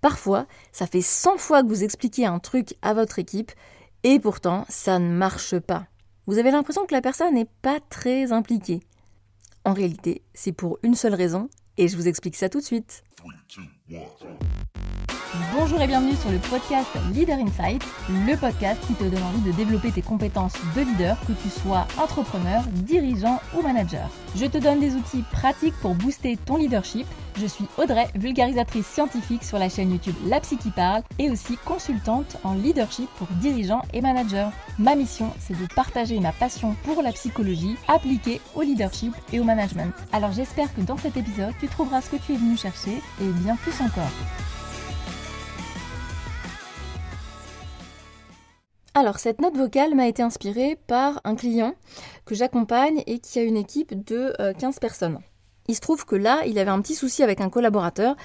Parfois, ça fait 100 fois que vous expliquez un truc à votre équipe et pourtant, ça ne marche pas. Vous avez l'impression que la personne n'est pas très impliquée. En réalité, c'est pour une seule raison et je vous explique ça tout de suite. Bonjour et bienvenue sur le podcast Leader Insight, le podcast qui te donne envie de développer tes compétences de leader, que tu sois entrepreneur, dirigeant ou manager. Je te donne des outils pratiques pour booster ton leadership. Je suis Audrey, vulgarisatrice scientifique sur la chaîne YouTube La Psy qui parle et aussi consultante en leadership pour dirigeants et managers. Ma mission, c'est de partager ma passion pour la psychologie appliquée au leadership et au management. Alors j'espère que dans cet épisode, tu trouveras ce que tu es venu chercher et bien plus encore. Alors, cette note vocale m'a été inspirée par un client que j'accompagne et qui a une équipe de 15 euh, personnes. Il se trouve que là, il avait un petit souci avec un collaborateur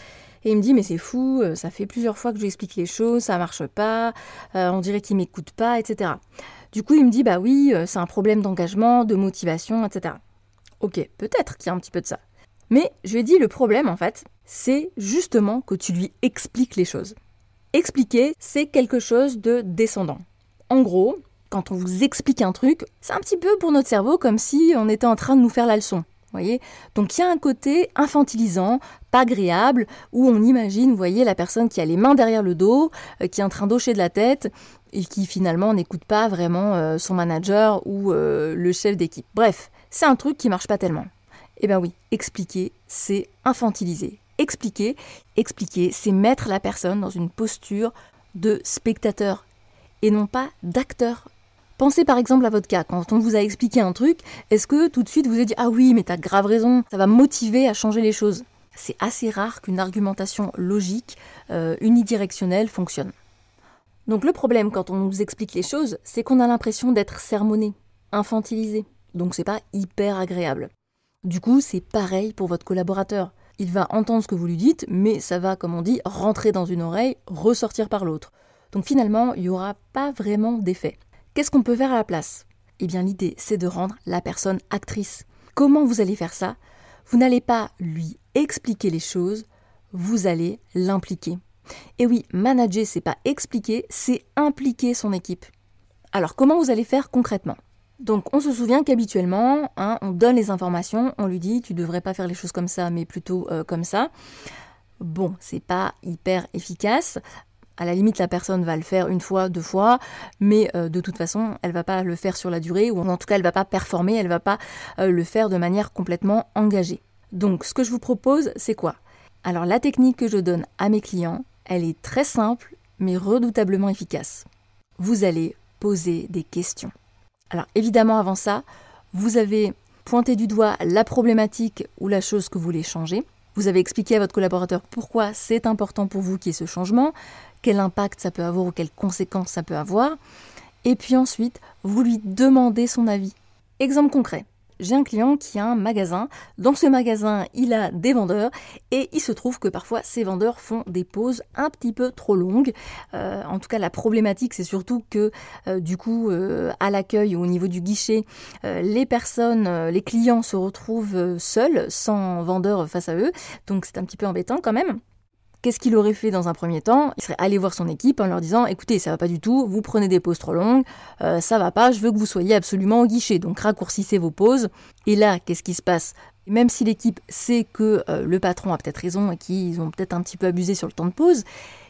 et il me dit mais c'est fou, euh, ça fait plusieurs fois que je lui explique les choses, ça marche pas, euh, on dirait qu'il m'écoute pas, etc. Du coup, il me dit bah oui, c'est un problème d'engagement, de motivation, etc. Ok, peut-être qu'il y a un petit peu de ça. Mais je lui ai dit le problème en fait, c'est justement que tu lui expliques les choses. Expliquer, c'est quelque chose de descendant. En gros, quand on vous explique un truc, c'est un petit peu pour notre cerveau comme si on était en train de nous faire la leçon. Voyez? Donc il y a un côté infantilisant, pas agréable, où on imagine, vous voyez, la personne qui a les mains derrière le dos, euh, qui est en train d'hocher de la tête, et qui finalement n'écoute pas vraiment euh, son manager ou euh, le chef d'équipe. Bref, c'est un truc qui marche pas tellement. Eh bien oui, expliquer, c'est infantiliser. Expliquer, expliquer, c'est mettre la personne dans une posture de spectateur et non pas d'acteur. Pensez par exemple à votre cas, quand on vous a expliqué un truc, est-ce que tout de suite vous avez dit Ah oui, mais t'as grave raison, ça va motiver à changer les choses? C'est assez rare qu'une argumentation logique, euh, unidirectionnelle fonctionne. Donc le problème quand on nous explique les choses, c'est qu'on a l'impression d'être sermonné, infantilisé. Donc c'est pas hyper agréable. Du coup, c'est pareil pour votre collaborateur. Il va entendre ce que vous lui dites, mais ça va, comme on dit, rentrer dans une oreille, ressortir par l'autre. Donc finalement, il n'y aura pas vraiment d'effet. Qu'est-ce qu'on peut faire à la place? Eh bien l'idée, c'est de rendre la personne actrice. Comment vous allez faire ça? Vous n'allez pas lui expliquer les choses, vous allez l'impliquer. Et oui, manager, c'est pas expliquer, c'est impliquer son équipe. Alors comment vous allez faire concrètement? Donc on se souvient qu'habituellement, hein, on donne les informations, on lui dit tu devrais pas faire les choses comme ça, mais plutôt euh, comme ça. Bon, c'est pas hyper efficace à la limite, la personne va le faire une fois, deux fois, mais euh, de toute façon, elle va pas le faire sur la durée, ou en tout cas, elle va pas performer, elle va pas euh, le faire de manière complètement engagée. Donc, ce que je vous propose, c'est quoi? Alors, la technique que je donne à mes clients, elle est très simple, mais redoutablement efficace. Vous allez poser des questions. Alors, évidemment, avant ça, vous avez pointé du doigt la problématique ou la chose que vous voulez changer. Vous avez expliqué à votre collaborateur pourquoi c'est important pour vous qu'il y ait ce changement, quel impact ça peut avoir ou quelles conséquences ça peut avoir. Et puis ensuite, vous lui demandez son avis. Exemple concret j'ai un client qui a un magasin. Dans ce magasin, il a des vendeurs et il se trouve que parfois ces vendeurs font des pauses un petit peu trop longues. Euh, en tout cas, la problématique, c'est surtout que euh, du coup, euh, à l'accueil ou au niveau du guichet, les personnes, les clients se retrouvent seuls, sans vendeur face à eux. Donc c'est un petit peu embêtant quand même. Qu'est-ce qu'il aurait fait dans un premier temps? Il serait allé voir son équipe en leur disant écoutez, ça va pas du tout, vous prenez des pauses trop longues, euh, ça va pas, je veux que vous soyez absolument au guichet, donc raccourcissez vos pauses. Et là, qu'est-ce qui se passe? Même si l'équipe sait que euh, le patron a peut-être raison et qu'ils ont peut-être un petit peu abusé sur le temps de pause,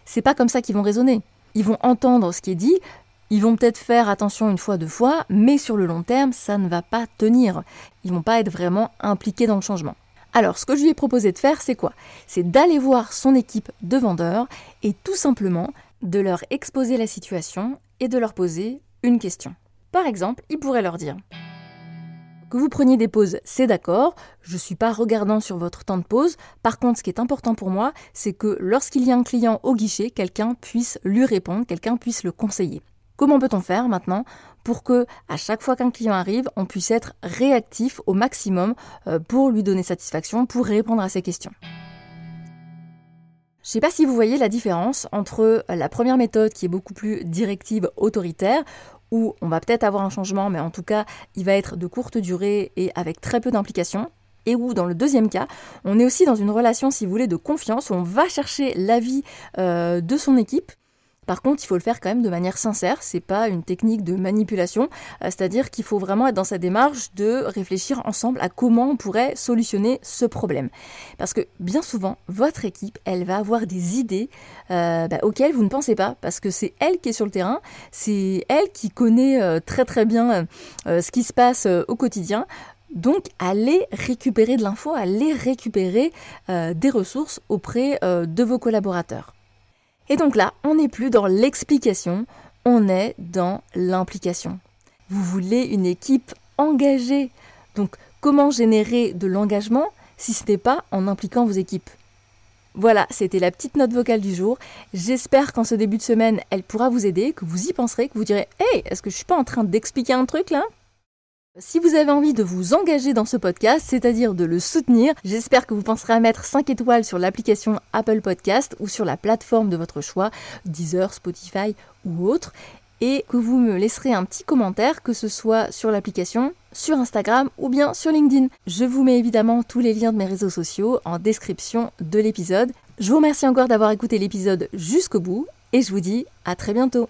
c'est pas comme ça qu'ils vont raisonner. Ils vont entendre ce qui est dit, ils vont peut-être faire attention une fois, deux fois, mais sur le long terme, ça ne va pas tenir. Ils vont pas être vraiment impliqués dans le changement. Alors, ce que je lui ai proposé de faire, c'est quoi? C'est d'aller voir son équipe de vendeurs et tout simplement de leur exposer la situation et de leur poser une question. Par exemple, il pourrait leur dire que vous preniez des pauses, c'est d'accord, je ne suis pas regardant sur votre temps de pause. Par contre, ce qui est important pour moi, c'est que lorsqu'il y a un client au guichet, quelqu'un puisse lui répondre, quelqu'un puisse le conseiller. Comment peut-on faire maintenant pour que à chaque fois qu'un client arrive, on puisse être réactif au maximum euh, pour lui donner satisfaction, pour répondre à ses questions? Je ne sais pas si vous voyez la différence entre la première méthode qui est beaucoup plus directive, autoritaire, où on va peut-être avoir un changement, mais en tout cas, il va être de courte durée et avec très peu d'implication, et où dans le deuxième cas, on est aussi dans une relation, si vous voulez, de confiance, où on va chercher l'avis euh, de son équipe par contre, il faut le faire quand même de manière sincère, c'est pas une technique de manipulation, euh, c'est-à-dire qu'il faut vraiment être dans sa démarche de réfléchir ensemble à comment on pourrait solutionner ce problème. Parce que bien souvent, votre équipe, elle va avoir des idées euh, bah, auxquelles vous ne pensez pas, parce que c'est elle qui est sur le terrain, c'est elle qui connaît euh, très très bien ce qui se passe au quotidien. Donc, allez récupérer de l'info, allez récupérer des ressources auprès de vos collaborateurs. Et donc là, on n'est plus dans l'explication, on est dans l'implication. Vous voulez une équipe engagée. Donc comment générer de l'engagement si ce n'est pas en impliquant vos équipes? Voilà, c'était la petite note vocale du jour. J'espère qu'en ce début de semaine, elle pourra vous aider, que vous y penserez, que vous direz Hey, est-ce que je suis pas en train d'expliquer un truc là? Si vous avez envie de vous engager dans ce podcast, c'est-à-dire de le soutenir, j'espère que vous penserez à mettre 5 étoiles sur l'application Apple Podcast ou sur la plateforme de votre choix, Deezer, Spotify ou autre, et que vous me laisserez un petit commentaire, que ce soit sur l'application, sur Instagram ou bien sur LinkedIn. Je vous mets évidemment tous les liens de mes réseaux sociaux en description de l'épisode. Je vous remercie encore d'avoir écouté l'épisode jusqu'au bout et je vous dis à très bientôt.